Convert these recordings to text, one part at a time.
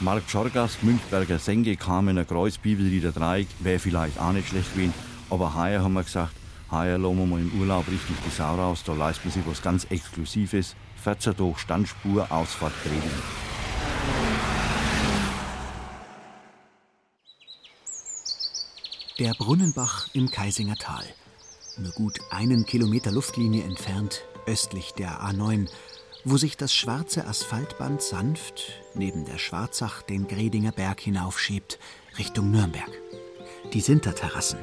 Mark Schorgas, Münchberger Senke kam in ein Kreuz, Bibellieder 3, wäre vielleicht auch nicht schlecht gewesen. Aber heuer haben wir gesagt, heuer lassen wir mal im Urlaub richtig die Sau raus, da leisten wir sich was ganz Exklusives. 14 durch Standspur, Ausfahrt Greding. Der Brunnenbach im Kaisinger Tal. Nur gut einen Kilometer Luftlinie entfernt, östlich der A9, wo sich das schwarze Asphaltband sanft neben der Schwarzach den Gredinger Berg hinaufschiebt, Richtung Nürnberg. Die Sinterterrassen.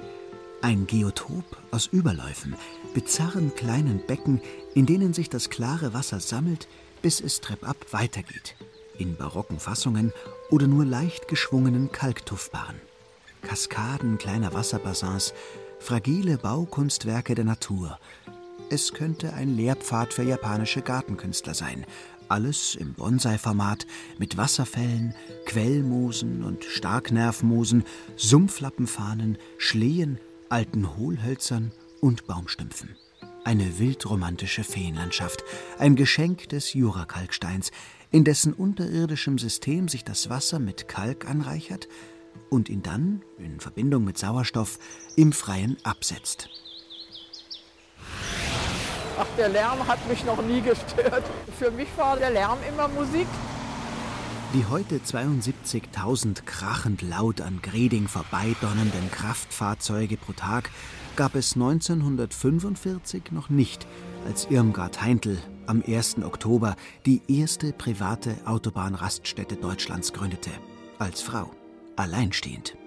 Ein Geotop aus Überläufen, bizarren kleinen Becken, in denen sich das klare Wasser sammelt, bis es treppab weitergeht. In barocken Fassungen oder nur leicht geschwungenen Kalktuffbahnen. Kaskaden kleiner Wasserbassins, fragile Baukunstwerke der Natur. Es könnte ein Lehrpfad für japanische Gartenkünstler sein. Alles im Bonsai-Format mit Wasserfällen, Quellmoosen und Starknervmoosen, Sumpflappenfahnen, Schlehen, alten Hohlhölzern und Baumstümpfen. Eine wildromantische Feenlandschaft, ein Geschenk des Jurakalksteins, in dessen unterirdischem System sich das Wasser mit Kalk anreichert und ihn dann, in Verbindung mit Sauerstoff, im Freien absetzt. Ach, der Lärm hat mich noch nie gestört. Für mich war der Lärm immer Musik. Die heute 72.000 krachend laut an Greding vorbeidonnernden Kraftfahrzeuge pro Tag gab es 1945 noch nicht, als Irmgard Heintl am 1. Oktober die erste private Autobahnraststätte Deutschlands gründete. Als Frau. Alleinstehend.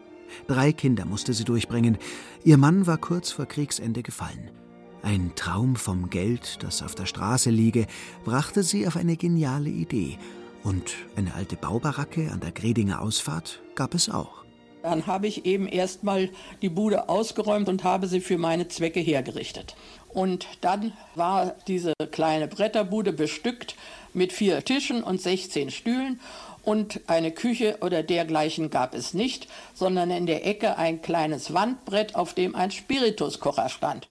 Drei Kinder musste sie durchbringen. Ihr Mann war kurz vor Kriegsende gefallen. Ein Traum vom Geld, das auf der Straße liege, brachte sie auf eine geniale Idee. Und eine alte Baubaracke an der Gredinger Ausfahrt gab es auch. Dann habe ich eben erstmal die Bude ausgeräumt und habe sie für meine Zwecke hergerichtet. Und dann war diese kleine Bretterbude bestückt mit vier Tischen und 16 Stühlen und eine Küche oder dergleichen gab es nicht, sondern in der Ecke ein kleines Wandbrett, auf dem ein Spirituskocher stand.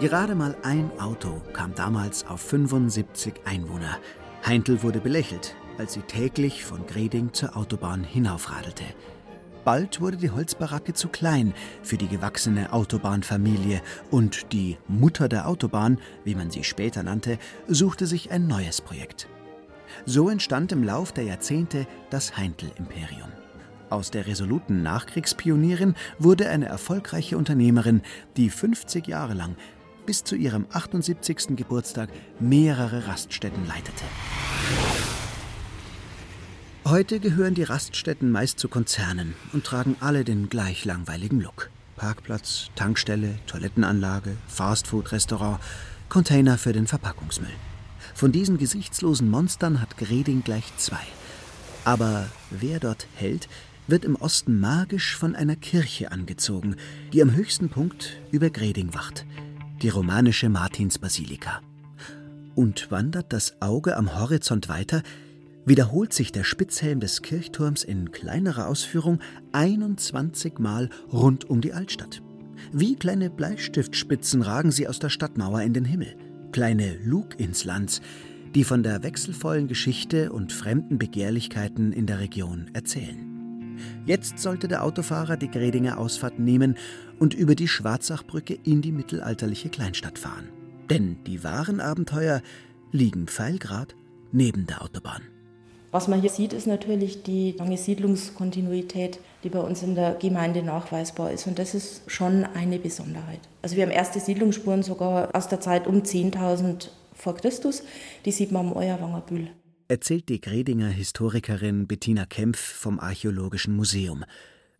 Gerade mal ein Auto kam damals auf 75 Einwohner. Heintl wurde belächelt, als sie täglich von Greding zur Autobahn hinaufradelte. Bald wurde die Holzbaracke zu klein für die gewachsene Autobahnfamilie und die Mutter der Autobahn, wie man sie später nannte, suchte sich ein neues Projekt. So entstand im Lauf der Jahrzehnte das Heintl-Imperium. Aus der resoluten Nachkriegspionierin wurde eine erfolgreiche Unternehmerin, die 50 Jahre lang bis zu ihrem 78. Geburtstag mehrere Raststätten leitete. Heute gehören die Raststätten meist zu Konzernen und tragen alle den gleich langweiligen Look. Parkplatz, Tankstelle, Toilettenanlage, Fastfood-Restaurant, Container für den Verpackungsmüll. Von diesen gesichtslosen Monstern hat Greding gleich zwei. Aber wer dort hält, wird im Osten magisch von einer Kirche angezogen, die am höchsten Punkt über Greding wacht, die romanische Martinsbasilika. Und wandert das Auge am Horizont weiter, wiederholt sich der Spitzhelm des Kirchturms in kleinerer Ausführung 21 Mal rund um die Altstadt. Wie kleine Bleistiftspitzen ragen sie aus der Stadtmauer in den Himmel, kleine Luginslands, die von der wechselvollen Geschichte und fremden Begehrlichkeiten in der Region erzählen. Jetzt sollte der Autofahrer die Gredinger Ausfahrt nehmen und über die Schwarzachbrücke in die mittelalterliche Kleinstadt fahren. Denn die wahren Abenteuer liegen pfeilgrad neben der Autobahn. Was man hier sieht, ist natürlich die lange Siedlungskontinuität, die bei uns in der Gemeinde nachweisbar ist. Und das ist schon eine Besonderheit. Also wir haben erste Siedlungsspuren sogar aus der Zeit um 10.000 vor Christus. Die sieht man am Euerwanger Bühl. Erzählt die Gredinger Historikerin Bettina Kempf vom Archäologischen Museum.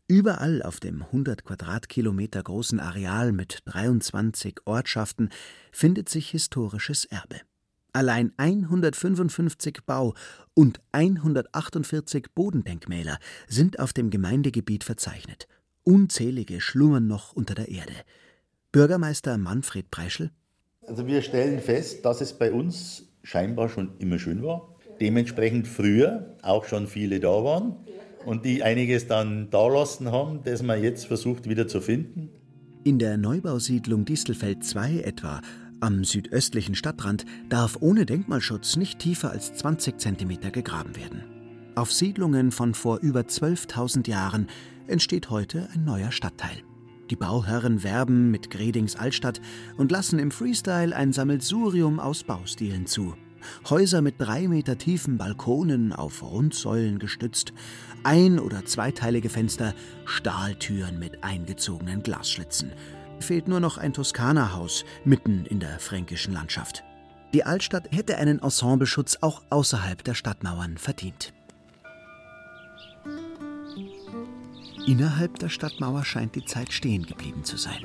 Überall auf dem 100 Quadratkilometer großen Areal mit 23 Ortschaften findet sich historisches Erbe. Allein 155 Bau- und 148 Bodendenkmäler sind auf dem Gemeindegebiet verzeichnet. Unzählige schlummern noch unter der Erde. Bürgermeister Manfred Preischl. Also wir stellen fest, dass es bei uns scheinbar schon immer schön war. Dementsprechend früher auch schon viele da waren und die einiges dann da lassen haben, das man jetzt versucht wieder zu finden. In der Neubausiedlung Distelfeld 2 etwa am südöstlichen Stadtrand darf ohne Denkmalschutz nicht tiefer als 20 cm gegraben werden. Auf Siedlungen von vor über 12.000 Jahren entsteht heute ein neuer Stadtteil. Die Bauherren werben mit Gredings Altstadt und lassen im Freestyle ein Sammelsurium aus Baustilen zu. Häuser mit drei Meter tiefen Balkonen auf Rundsäulen gestützt, ein- oder zweiteilige Fenster, Stahltüren mit eingezogenen Glasschlitzen. Fehlt nur noch ein Toskana-Haus mitten in der fränkischen Landschaft. Die Altstadt hätte einen Ensembleschutz auch außerhalb der Stadtmauern verdient. Innerhalb der Stadtmauer scheint die Zeit stehen geblieben zu sein.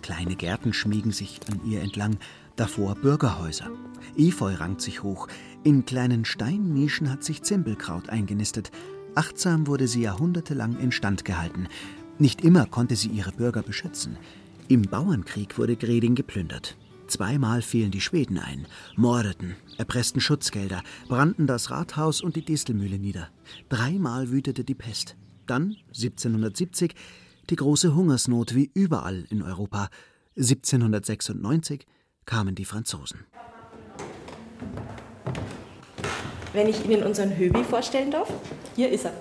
Kleine Gärten schmiegen sich an ihr entlang, davor Bürgerhäuser. Efeu rankt sich hoch, in kleinen Steinnischen hat sich Zimbelkraut eingenistet. Achtsam wurde sie jahrhundertelang instand gehalten. Nicht immer konnte sie ihre Bürger beschützen. Im Bauernkrieg wurde Greding geplündert. Zweimal fielen die Schweden ein, mordeten, erpressten Schutzgelder, brannten das Rathaus und die Distelmühle nieder. Dreimal wütete die Pest. Dann, 1770, die große Hungersnot wie überall in Europa. 1796 kamen die Franzosen. Wenn ich Ihnen unseren Höbi vorstellen darf, hier ist er.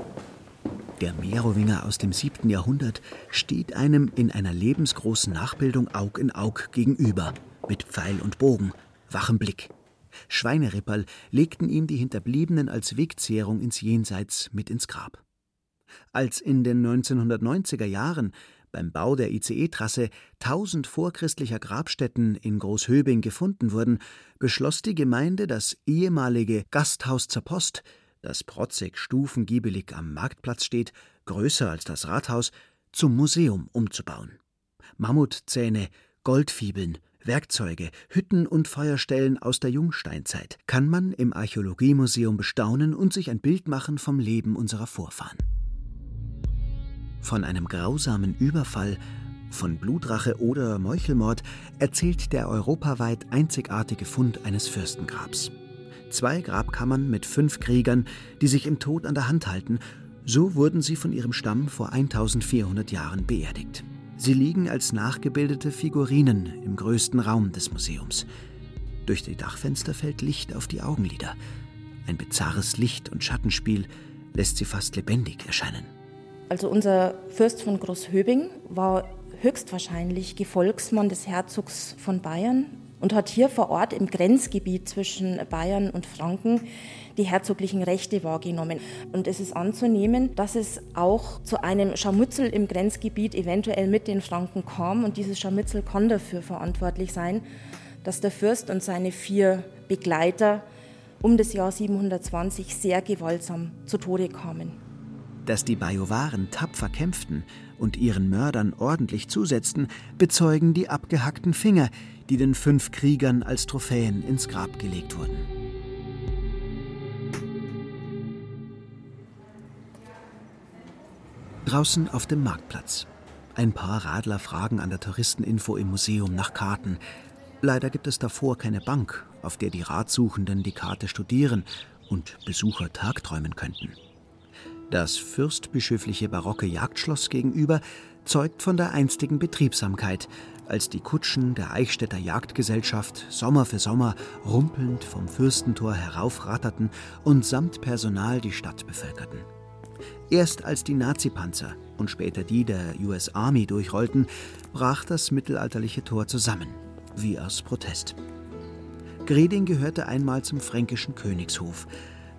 Der Merowinger aus dem 7. Jahrhundert steht einem in einer lebensgroßen Nachbildung Aug in Aug gegenüber, mit Pfeil und Bogen, wachem Blick. Schweineripperl legten ihm die Hinterbliebenen als Wegzehrung ins Jenseits mit ins Grab. Als in den 1990er Jahren beim Bau der ICE-Trasse tausend vorchristlicher Grabstätten in Großhöbing gefunden wurden, beschloss die Gemeinde, das ehemalige Gasthaus zur Post, das protzig stufengiebelig am Marktplatz steht, größer als das Rathaus, zum Museum umzubauen. Mammutzähne, Goldfibeln, Werkzeuge, Hütten und Feuerstellen aus der Jungsteinzeit kann man im Archäologiemuseum bestaunen und sich ein Bild machen vom Leben unserer Vorfahren. Von einem grausamen Überfall, von Blutrache oder Meuchelmord erzählt der europaweit einzigartige Fund eines Fürstengrabs. Zwei Grabkammern mit fünf Kriegern, die sich im Tod an der Hand halten, so wurden sie von ihrem Stamm vor 1400 Jahren beerdigt. Sie liegen als nachgebildete Figurinen im größten Raum des Museums. Durch die Dachfenster fällt Licht auf die Augenlider. Ein bizarres Licht- und Schattenspiel lässt sie fast lebendig erscheinen. Also unser Fürst von Großhöbing war höchstwahrscheinlich Gefolgsmann des Herzogs von Bayern und hat hier vor Ort im Grenzgebiet zwischen Bayern und Franken die herzoglichen Rechte wahrgenommen. Und es ist anzunehmen, dass es auch zu einem Scharmützel im Grenzgebiet eventuell mit den Franken kam. Und dieses Scharmützel kann dafür verantwortlich sein, dass der Fürst und seine vier Begleiter um das Jahr 720 sehr gewaltsam zu Tode kamen. Dass die Bajovaren tapfer kämpften und ihren Mördern ordentlich zusetzten, bezeugen die abgehackten Finger, die den fünf Kriegern als Trophäen ins Grab gelegt wurden. Draußen auf dem Marktplatz. Ein paar Radler fragen an der Touristeninfo im Museum nach Karten. Leider gibt es davor keine Bank, auf der die Ratsuchenden die Karte studieren und Besucher tagträumen könnten. Das fürstbischöfliche barocke Jagdschloss gegenüber zeugt von der einstigen Betriebsamkeit, als die Kutschen der Eichstätter Jagdgesellschaft Sommer für Sommer rumpelnd vom Fürstentor heraufratterten und samt Personal die Stadt bevölkerten. Erst als die Nazipanzer und später die der US Army durchrollten, brach das mittelalterliche Tor zusammen, wie aus Protest. Greding gehörte einmal zum fränkischen Königshof,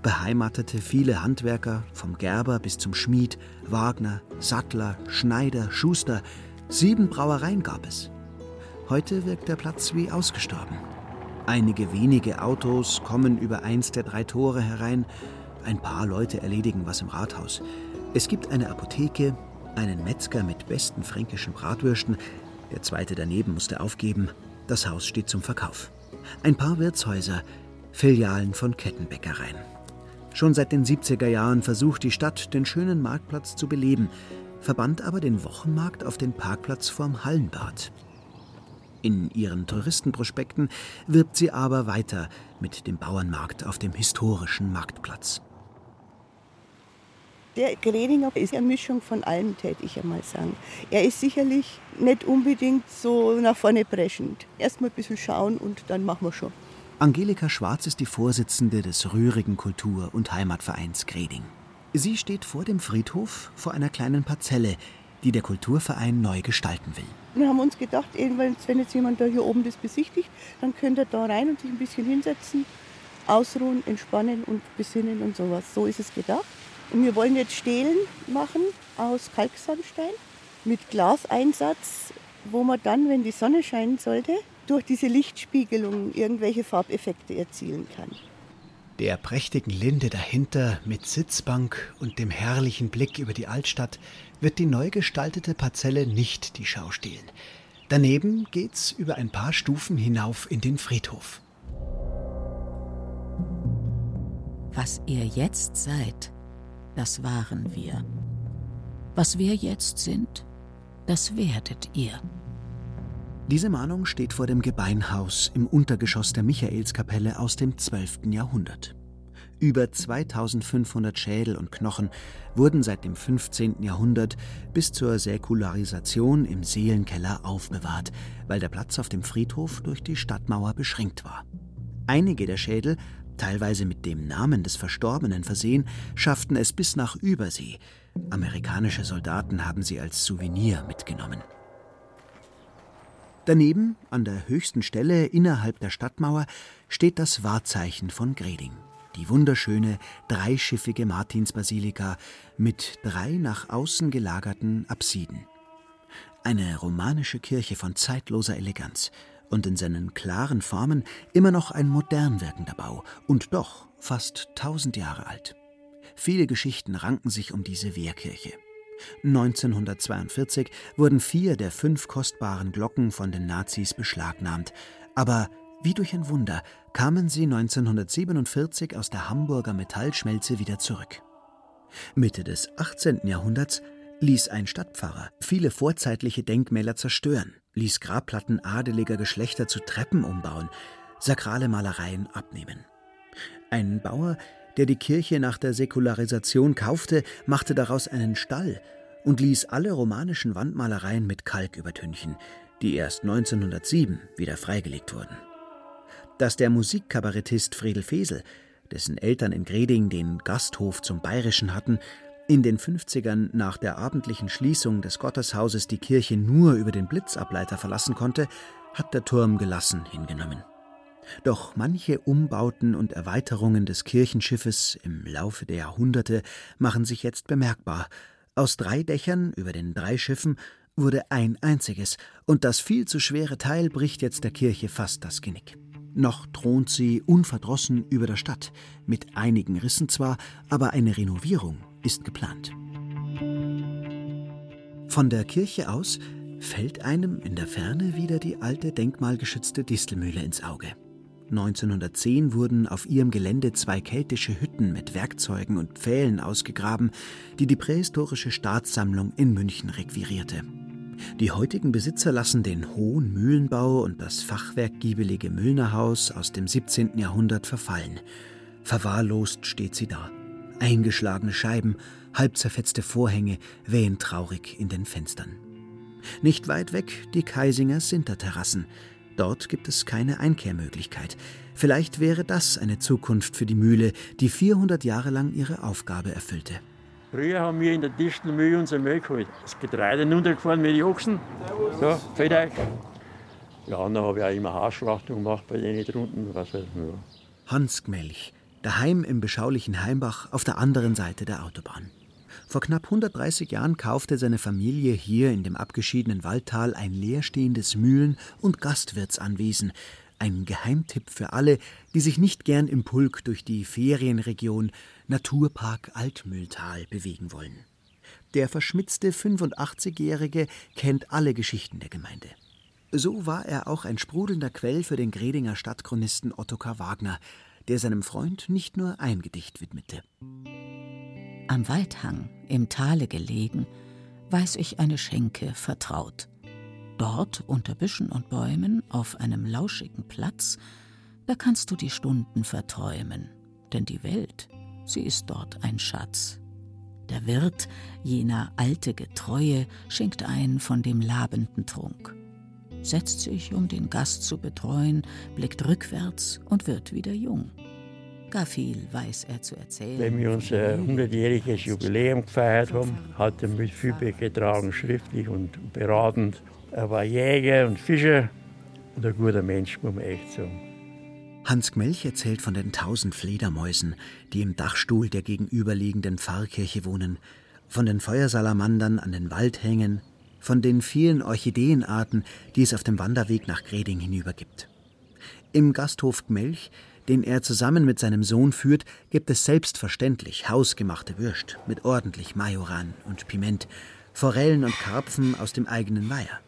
beheimatete viele Handwerker, vom Gerber bis zum Schmied, Wagner, Sattler, Schneider, Schuster. Sieben Brauereien gab es. Heute wirkt der Platz wie ausgestorben. Einige wenige Autos kommen über eins der drei Tore herein. Ein paar Leute erledigen was im Rathaus. Es gibt eine Apotheke, einen Metzger mit besten fränkischen Bratwürsten. Der zweite daneben musste aufgeben. Das Haus steht zum Verkauf. Ein paar Wirtshäuser, Filialen von Kettenbäckereien. Schon seit den 70er Jahren versucht die Stadt, den schönen Marktplatz zu beleben, verbannt aber den Wochenmarkt auf den Parkplatz vorm Hallenbad. In ihren Touristenprospekten wirbt sie aber weiter mit dem Bauernmarkt auf dem historischen Marktplatz. Der Gredinger ist eine Mischung von allem, täte ich einmal sagen. Er ist sicherlich nicht unbedingt so nach vorne preschend. Erstmal ein bisschen schauen und dann machen wir schon. Angelika Schwarz ist die Vorsitzende des rührigen Kultur- und Heimatvereins Greding. Sie steht vor dem Friedhof vor einer kleinen Parzelle, die der Kulturverein neu gestalten will. Wir haben uns gedacht, wenn jetzt jemand da hier oben das besichtigt, dann könnte er da rein und sich ein bisschen hinsetzen, ausruhen, entspannen und besinnen und sowas. So ist es gedacht. Und wir wollen jetzt Stelen machen aus Kalksandstein mit Glaseinsatz, wo man dann, wenn die Sonne scheinen sollte, durch diese Lichtspiegelung irgendwelche Farbeffekte erzielen kann. Der prächtigen Linde dahinter mit Sitzbank und dem herrlichen Blick über die Altstadt wird die neu gestaltete Parzelle nicht die Schau stehlen. Daneben geht's über ein paar Stufen hinauf in den Friedhof. Was ihr jetzt seid, das waren wir. Was wir jetzt sind, das werdet ihr. Diese Mahnung steht vor dem Gebeinhaus im Untergeschoss der Michaelskapelle aus dem 12. Jahrhundert. Über 2500 Schädel und Knochen wurden seit dem 15. Jahrhundert bis zur Säkularisation im Seelenkeller aufbewahrt, weil der Platz auf dem Friedhof durch die Stadtmauer beschränkt war. Einige der Schädel, teilweise mit dem Namen des Verstorbenen versehen, schafften es bis nach Übersee. Amerikanische Soldaten haben sie als Souvenir mitgenommen. Daneben, an der höchsten Stelle innerhalb der Stadtmauer, steht das Wahrzeichen von Greding. Die wunderschöne dreischiffige Martinsbasilika mit drei nach außen gelagerten Apsiden. Eine romanische Kirche von zeitloser Eleganz und in seinen klaren Formen immer noch ein modern wirkender Bau und doch fast tausend Jahre alt. Viele Geschichten ranken sich um diese Wehrkirche. 1942 wurden vier der fünf kostbaren Glocken von den Nazis beschlagnahmt. Aber wie durch ein Wunder kamen sie 1947 aus der Hamburger Metallschmelze wieder zurück. Mitte des 18. Jahrhunderts ließ ein Stadtpfarrer viele vorzeitliche Denkmäler zerstören, ließ Grabplatten adeliger Geschlechter zu Treppen umbauen, sakrale Malereien abnehmen. Ein Bauer der die Kirche nach der Säkularisation kaufte, machte daraus einen Stall und ließ alle romanischen Wandmalereien mit Kalk übertünchen, die erst 1907 wieder freigelegt wurden. Dass der Musikkabarettist Fredel Fesel, dessen Eltern in Greding den Gasthof zum Bayerischen hatten, in den 50ern nach der abendlichen Schließung des Gotteshauses die Kirche nur über den Blitzableiter verlassen konnte, hat der Turm gelassen hingenommen. Doch manche Umbauten und Erweiterungen des Kirchenschiffes im Laufe der Jahrhunderte machen sich jetzt bemerkbar. Aus drei Dächern über den drei Schiffen wurde ein einziges, und das viel zu schwere Teil bricht jetzt der Kirche fast das Genick. Noch thront sie unverdrossen über der Stadt, mit einigen Rissen zwar, aber eine Renovierung ist geplant. Von der Kirche aus fällt einem in der Ferne wieder die alte denkmalgeschützte Distelmühle ins Auge. 1910 wurden auf ihrem Gelände zwei keltische Hütten mit Werkzeugen und Pfählen ausgegraben, die die prähistorische Staatssammlung in München requirierte. Die heutigen Besitzer lassen den hohen Mühlenbau und das fachwerkgiebelige Müllnerhaus aus dem 17. Jahrhundert verfallen. Verwahrlost steht sie da. Eingeschlagene Scheiben, halb zerfetzte Vorhänge wehen traurig in den Fenstern. Nicht weit weg die Kaisinger Sinterterrassen, Dort gibt es keine Einkehrmöglichkeit. Vielleicht wäre das eine Zukunft für die Mühle, die 400 Jahre lang ihre Aufgabe erfüllte. Früher haben wir in der Distelmühle unser Müll geholt. Das Getreide runtergefahren mit den Ochsen. So, fällt euch. Ja, und dann habe ich auch immer Haarschlachtung gemacht bei denen drunten. Was halt, ja. Hans Gmelch, daheim im beschaulichen Heimbach auf der anderen Seite der Autobahn. Vor knapp 130 Jahren kaufte seine Familie hier in dem abgeschiedenen Waldtal ein leerstehendes Mühlen- und Gastwirtsanwesen. Ein Geheimtipp für alle, die sich nicht gern im Pulk durch die Ferienregion Naturpark Altmühltal bewegen wollen. Der verschmitzte 85-Jährige kennt alle Geschichten der Gemeinde. So war er auch ein sprudelnder Quell für den Gredinger Stadtchronisten Ottokar Wagner, der seinem Freund nicht nur ein Gedicht widmete. Am Waldhang, im Tale gelegen, weiß ich eine Schenke vertraut. Dort, unter Büschen und Bäumen, auf einem lauschigen Platz, da kannst du die Stunden verträumen, denn die Welt, sie ist dort ein Schatz. Der Wirt, jener alte Getreue, schenkt ein von dem labenden Trunk. setzt sich, um den Gast zu betreuen, blickt rückwärts und wird wieder jung. Gar viel weiß er zu erzählen. Wenn wir unser 100-jähriges Jubiläum gefeiert haben, hat er mit viel beigetragen, schriftlich und beratend. Er war Jäger und Fischer und ein guter Mensch, muss man echt sagen. Hans Gmelch erzählt von den tausend Fledermäusen, die im Dachstuhl der gegenüberliegenden Pfarrkirche wohnen, von den Feuersalamandern an den Waldhängen, von den vielen Orchideenarten, die es auf dem Wanderweg nach Greding hinüber gibt. Im Gasthof Gmelch den er zusammen mit seinem Sohn führt, gibt es selbstverständlich hausgemachte Würst mit ordentlich Majoran und Piment, Forellen und Karpfen aus dem eigenen Weiher.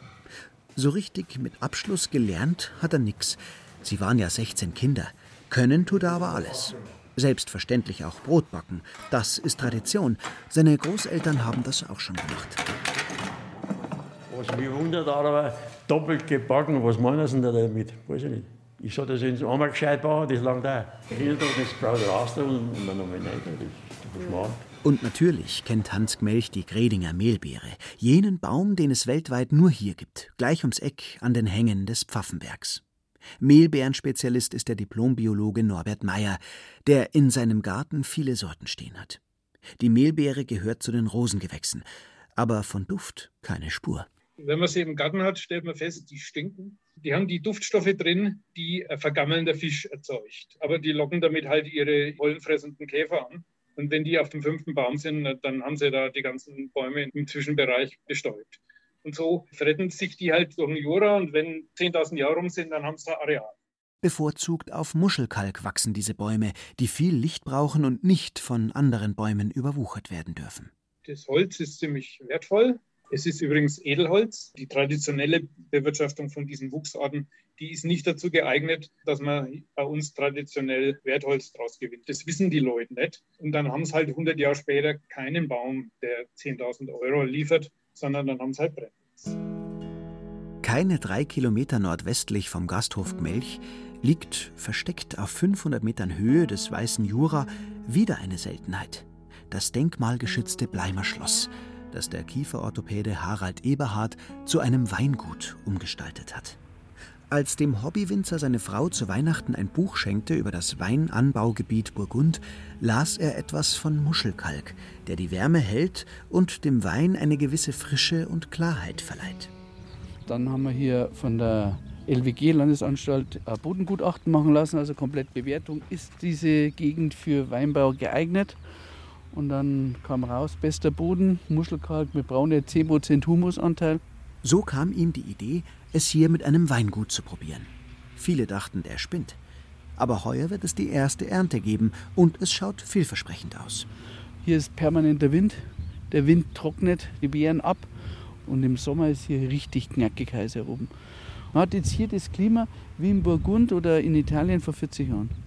So richtig mit Abschluss gelernt hat er nix. Sie waren ja 16 Kinder. Können tut er aber alles. Selbstverständlich auch Brot backen. Das ist Tradition. Seine Großeltern haben das auch schon gemacht. Was mich wundert, aber doppelt gebacken, was meinen Sie denn damit? Weiß ich nicht. Ich sage, das ist einmal gescheit bauen, das langt auch. Jeden Tag das braucht raus und dann nochmal rein. Das ist der Und natürlich kennt Hans Gmelch die Gredinger Mehlbeere, jenen Baum, den es weltweit nur hier gibt, gleich ums Eck an den Hängen des Pfaffenbergs. Mehlbeerenspezialist ist der Diplombiologe Norbert Meyer, der in seinem Garten viele Sorten stehen hat. Die Mehlbeere gehört zu den Rosengewächsen, aber von Duft keine Spur. Wenn man sie im Garten hat, stellt man fest, die stinken die haben die Duftstoffe drin, die vergammelnder Fisch erzeugt. Aber die locken damit halt ihre pollenfressenden Käfer an. Und wenn die auf dem fünften Baum sind, dann haben sie da die ganzen Bäume im Zwischenbereich bestäubt. Und so fretten sich die halt durch den Jura und wenn 10.000 Jahre rum sind, dann haben sie da Areal. Bevorzugt auf Muschelkalk wachsen diese Bäume, die viel Licht brauchen und nicht von anderen Bäumen überwuchert werden dürfen. Das Holz ist ziemlich wertvoll. Es ist übrigens Edelholz. Die traditionelle Bewirtschaftung von diesen Wuchsarten, die ist nicht dazu geeignet, dass man bei uns traditionell Wertholz draus gewinnt. Das wissen die Leute nicht. Und dann haben sie halt 100 Jahre später keinen Baum, der 10.000 Euro liefert, sondern dann haben sie halt Brennholz. Keine drei Kilometer nordwestlich vom Gasthof Gmelch liegt, versteckt auf 500 Metern Höhe des Weißen Jura, wieder eine Seltenheit. Das denkmalgeschützte Bleimer Schloss – das der Kieferorthopäde Harald Eberhard zu einem Weingut umgestaltet hat. Als dem Hobbywinzer seine Frau zu Weihnachten ein Buch schenkte über das Weinanbaugebiet Burgund, las er etwas von Muschelkalk, der die Wärme hält und dem Wein eine gewisse Frische und Klarheit verleiht. Dann haben wir hier von der LWG Landesanstalt ein Bodengutachten machen lassen, also komplett Bewertung. Ist diese Gegend für Weinbau geeignet? Und dann kam raus, bester Boden, Muschelkalk, brauchen ja 10% Humusanteil. So kam ihm die Idee, es hier mit einem Weingut zu probieren. Viele dachten, der spinnt. Aber heuer wird es die erste Ernte geben und es schaut vielversprechend aus. Hier ist permanenter Wind. Der Wind trocknet die Beeren ab und im Sommer ist hier richtig knackig heiß hier oben. Man hat jetzt hier das Klima wie in Burgund oder in Italien vor 40 Jahren.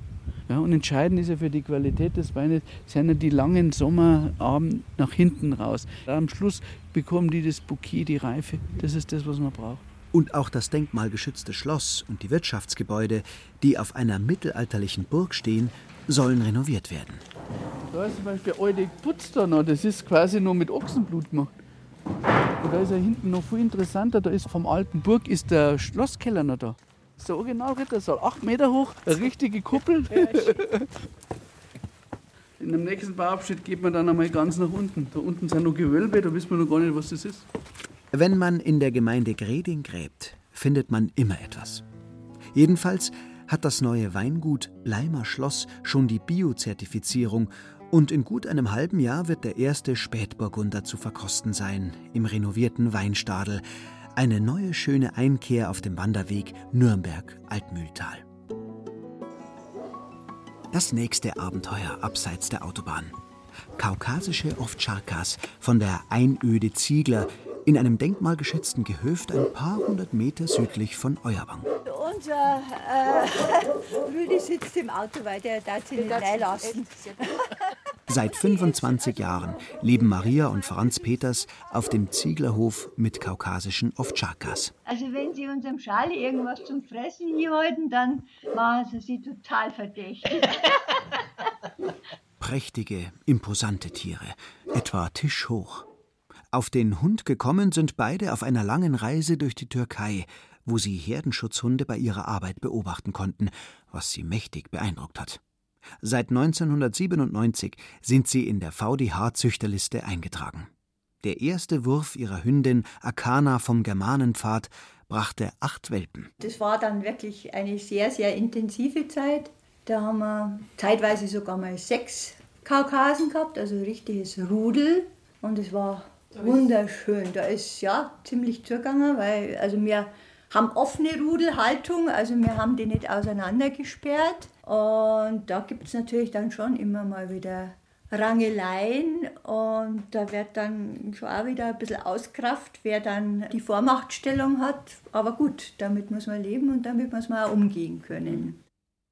Ja, und entscheidend ist ja für die Qualität des Weines, sind ja die langen Sommerabend nach hinten raus. Am Schluss bekommen die das Bouquet, die Reife. Das ist das, was man braucht. Und auch das denkmalgeschützte Schloss und die Wirtschaftsgebäude, die auf einer mittelalterlichen Burg stehen, sollen renoviert werden. Da ist zum Beispiel der alte Putz da noch, das ist quasi nur mit Ochsenblut gemacht. Und da ist ja hinten noch viel interessanter, da ist vom alten Burg ist der Schlosskeller noch da. Das ist der Originalrittersaal, acht Meter hoch, eine richtige Kuppel. In dem nächsten Bauabschnitt geht man dann einmal ganz nach unten. Da unten sind noch Gewölbe, da wissen wir noch gar nicht, was das ist. Wenn man in der Gemeinde Greding gräbt, findet man immer etwas. Jedenfalls hat das neue Weingut Bleimer Schloss schon die Bio-Zertifizierung und in gut einem halben Jahr wird der erste Spätburgunder zu verkosten sein im renovierten Weinstadel, eine neue schöne Einkehr auf dem Wanderweg Nürnberg-Altmühltal. Das nächste Abenteuer abseits der Autobahn. Kaukasische Ovtcharkas von der Einöde Ziegler in einem denkmalgeschützten Gehöft ein paar hundert Meter südlich von Euerbang. Unser äh, Rüdi sitzt im Auto, weil der darf sich nicht reinlassen. Seit 25 Jahren leben Maria und Franz Peters auf dem Zieglerhof mit kaukasischen Ovtcharkas. Also wenn Sie unserem Charlie irgendwas zum Fressen hier halten, dann machen Sie sie total verdächtig. Prächtige, imposante Tiere, etwa tischhoch. Auf den Hund gekommen sind beide auf einer langen Reise durch die Türkei, wo sie Herdenschutzhunde bei ihrer Arbeit beobachten konnten, was sie mächtig beeindruckt hat. Seit 1997 sind sie in der VDH-Züchterliste eingetragen. Der erste Wurf ihrer Hündin Akana vom Germanenpfad brachte acht Welpen. Das war dann wirklich eine sehr, sehr intensive Zeit. Da haben wir zeitweise sogar mal sechs Kaukasen gehabt, also ein richtiges Rudel. Und es war wunderschön. Da ist ja ziemlich zugegangen, weil also wir haben offene Rudelhaltung, also wir haben die nicht auseinandergesperrt. Und da gibt es natürlich dann schon immer mal wieder Rangeleien und da wird dann schon auch wieder ein bisschen auskraft, wer dann die Vormachtstellung hat. Aber gut, damit muss man leben und damit muss man auch umgehen können.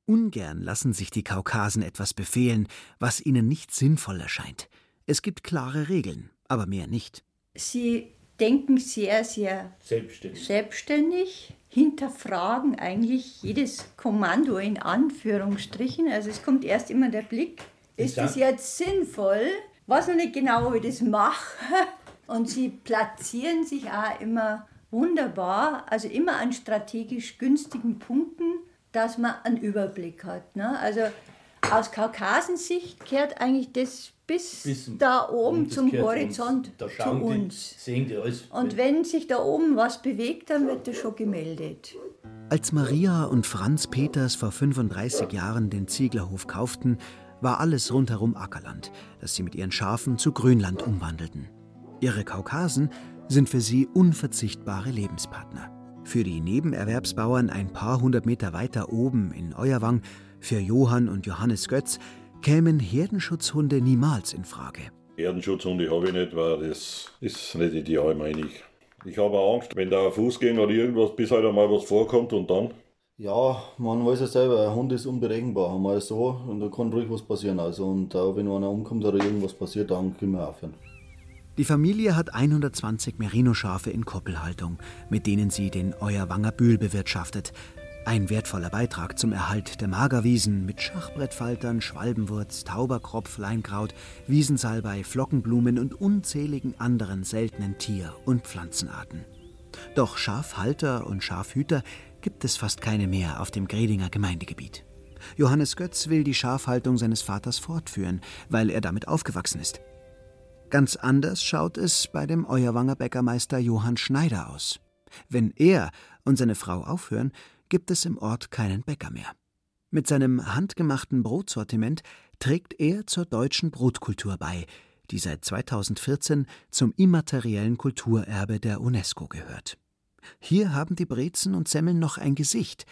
Ungern lassen sich die Kaukasen etwas befehlen, was ihnen nicht sinnvoll erscheint. Es gibt klare Regeln, aber mehr nicht. Sie denken sehr, sehr selbstständig. selbstständig, hinterfragen eigentlich jedes Kommando in Anführungsstrichen. Also es kommt erst immer der Blick, ist das jetzt sinnvoll? Weiß noch nicht genau, wie ich das mache. Und sie platzieren sich auch immer wunderbar, also immer an strategisch günstigen Punkten, dass man einen Überblick hat. Ne? Also aus Kaukasensicht kehrt eigentlich das bis Wissen. da oben zum Horizont uns. Da zu uns. sehen die alles. Und wenn sich da oben was bewegt, dann wird das schon gemeldet. Als Maria und Franz Peters vor 35 Jahren den Zieglerhof kauften, war alles rundherum Ackerland, das sie mit ihren Schafen zu Grünland umwandelten. Ihre Kaukasen sind für sie unverzichtbare Lebenspartner. Für die Nebenerwerbsbauern ein paar hundert Meter weiter oben in Euerwang, für Johann und Johannes Götz, kämen Herdenschutzhunde niemals in Frage. Herdenschutzhunde habe ich nicht, weil das ist nicht ideal, meine ich. Ich habe Angst, wenn da ein Fußgänger oder irgendwas, bis halt einmal was vorkommt und dann. Ja, man weiß ja selber, ein Hund ist unberechenbar, einmal so und da kann ruhig was passieren. Also, und auch wenn einer umkommt oder irgendwas passiert, dann können wir aufhören. Die Familie hat 120 Merino-Schafe in Koppelhaltung, mit denen sie den Euerwanger Bühl bewirtschaftet. Ein wertvoller Beitrag zum Erhalt der Magerwiesen mit Schachbrettfaltern, Schwalbenwurz, Tauberkropf, Leinkraut, Wiesensalbei, Flockenblumen und unzähligen anderen seltenen Tier- und Pflanzenarten. Doch Schafhalter und Schafhüter gibt es fast keine mehr auf dem Gredinger Gemeindegebiet. Johannes Götz will die Schafhaltung seines Vaters fortführen, weil er damit aufgewachsen ist. Ganz anders schaut es bei dem Euerwanger Bäckermeister Johann Schneider aus. Wenn er und seine Frau aufhören, gibt es im Ort keinen Bäcker mehr. Mit seinem handgemachten Brotsortiment trägt er zur deutschen Brotkultur bei, die seit 2014 zum immateriellen Kulturerbe der UNESCO gehört. Hier haben die Brezen und Semmeln noch ein Gesicht,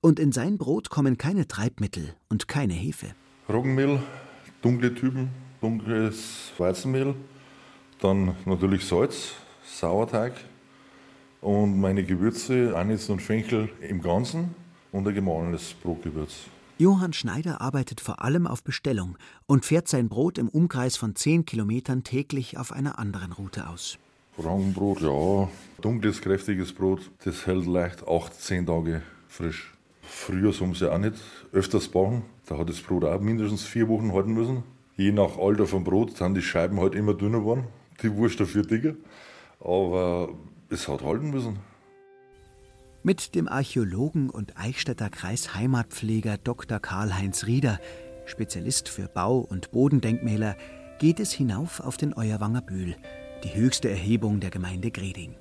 und in sein Brot kommen keine Treibmittel und keine Hefe. Roggenmehl, dunkle Typen, dunkles Weizenmehl, dann natürlich Salz, Sauerteig und meine Gewürze, Anis und Fenchel im Ganzen und ein gemahlenes Brotgewürz. Johann Schneider arbeitet vor allem auf Bestellung und fährt sein Brot im Umkreis von 10 Kilometern täglich auf einer anderen Route aus. Roggenbrot, ja, dunkles, kräftiges Brot, das hält leicht 8, 10 Tage frisch. Früher haben sie auch nicht öfters backen. Da hat das Brot auch mindestens vier Wochen halten müssen. Je nach Alter vom Brot sind die Scheiben halt immer dünner geworden, die Wurst dafür dicker. Aber es hat halten müssen. Mit dem Archäologen und Eichstätter Kreisheimatpfleger Dr. Karl-Heinz Rieder, Spezialist für Bau- und Bodendenkmäler, geht es hinauf auf den Euerwanger Bühl, die höchste Erhebung der Gemeinde Greding.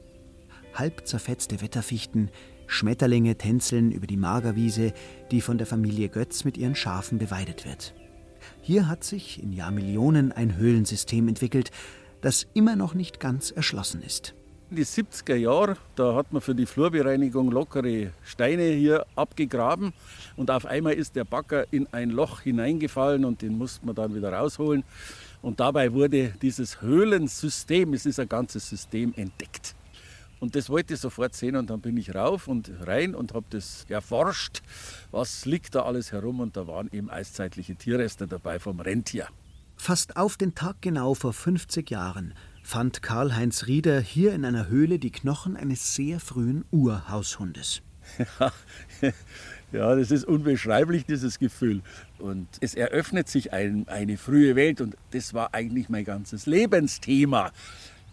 Halb zerfetzte Wetterfichten, Schmetterlinge tänzeln über die Magerwiese, die von der Familie Götz mit ihren Schafen beweidet wird. Hier hat sich in Jahrmillionen ein Höhlensystem entwickelt, das immer noch nicht ganz erschlossen ist. In die 70er Jahre, da hat man für die Flurbereinigung lockere Steine hier abgegraben und auf einmal ist der Bagger in ein Loch hineingefallen und den musste man dann wieder rausholen. Und dabei wurde dieses Höhlensystem, es ist ein ganzes System, entdeckt. Und das wollte ich sofort sehen und dann bin ich rauf und rein und habe das erforscht, was liegt da alles herum und da waren eben eiszeitliche Tierreste dabei vom Rentier. Fast auf den Tag genau vor 50 Jahren fand Karl-Heinz Rieder hier in einer Höhle die Knochen eines sehr frühen Urhaushundes. ja, das ist unbeschreiblich, dieses Gefühl. Und es eröffnet sich ein, eine frühe Welt und das war eigentlich mein ganzes Lebensthema.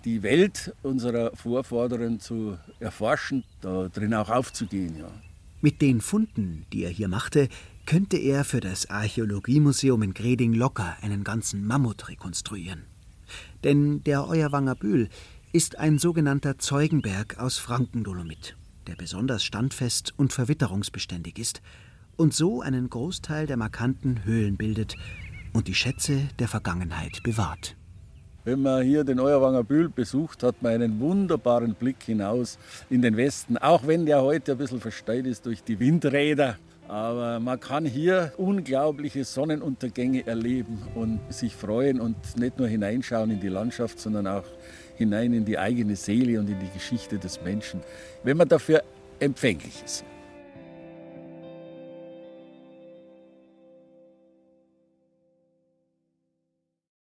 die Welt unserer Vorvorderen zu erforschen, da drin auch aufzugehen. Ja. Mit den Funden, die er hier machte, könnte er für das Archäologiemuseum in Greding locker einen ganzen Mammut rekonstruieren. Denn der Euerwanger Bühl ist ein sogenannter Zeugenberg aus Frankendolomit, der besonders standfest und verwitterungsbeständig ist und so einen Großteil der markanten Höhlen bildet und die Schätze der Vergangenheit bewahrt. Wenn man hier den Euerwanger Bühl besucht, hat man einen wunderbaren Blick hinaus in den Westen, auch wenn der heute ein bisschen versteuert ist durch die Windräder. Aber man kann hier unglaubliche Sonnenuntergänge erleben und sich freuen und nicht nur hineinschauen in die Landschaft, sondern auch hinein in die eigene Seele und in die Geschichte des Menschen, wenn man dafür empfänglich ist.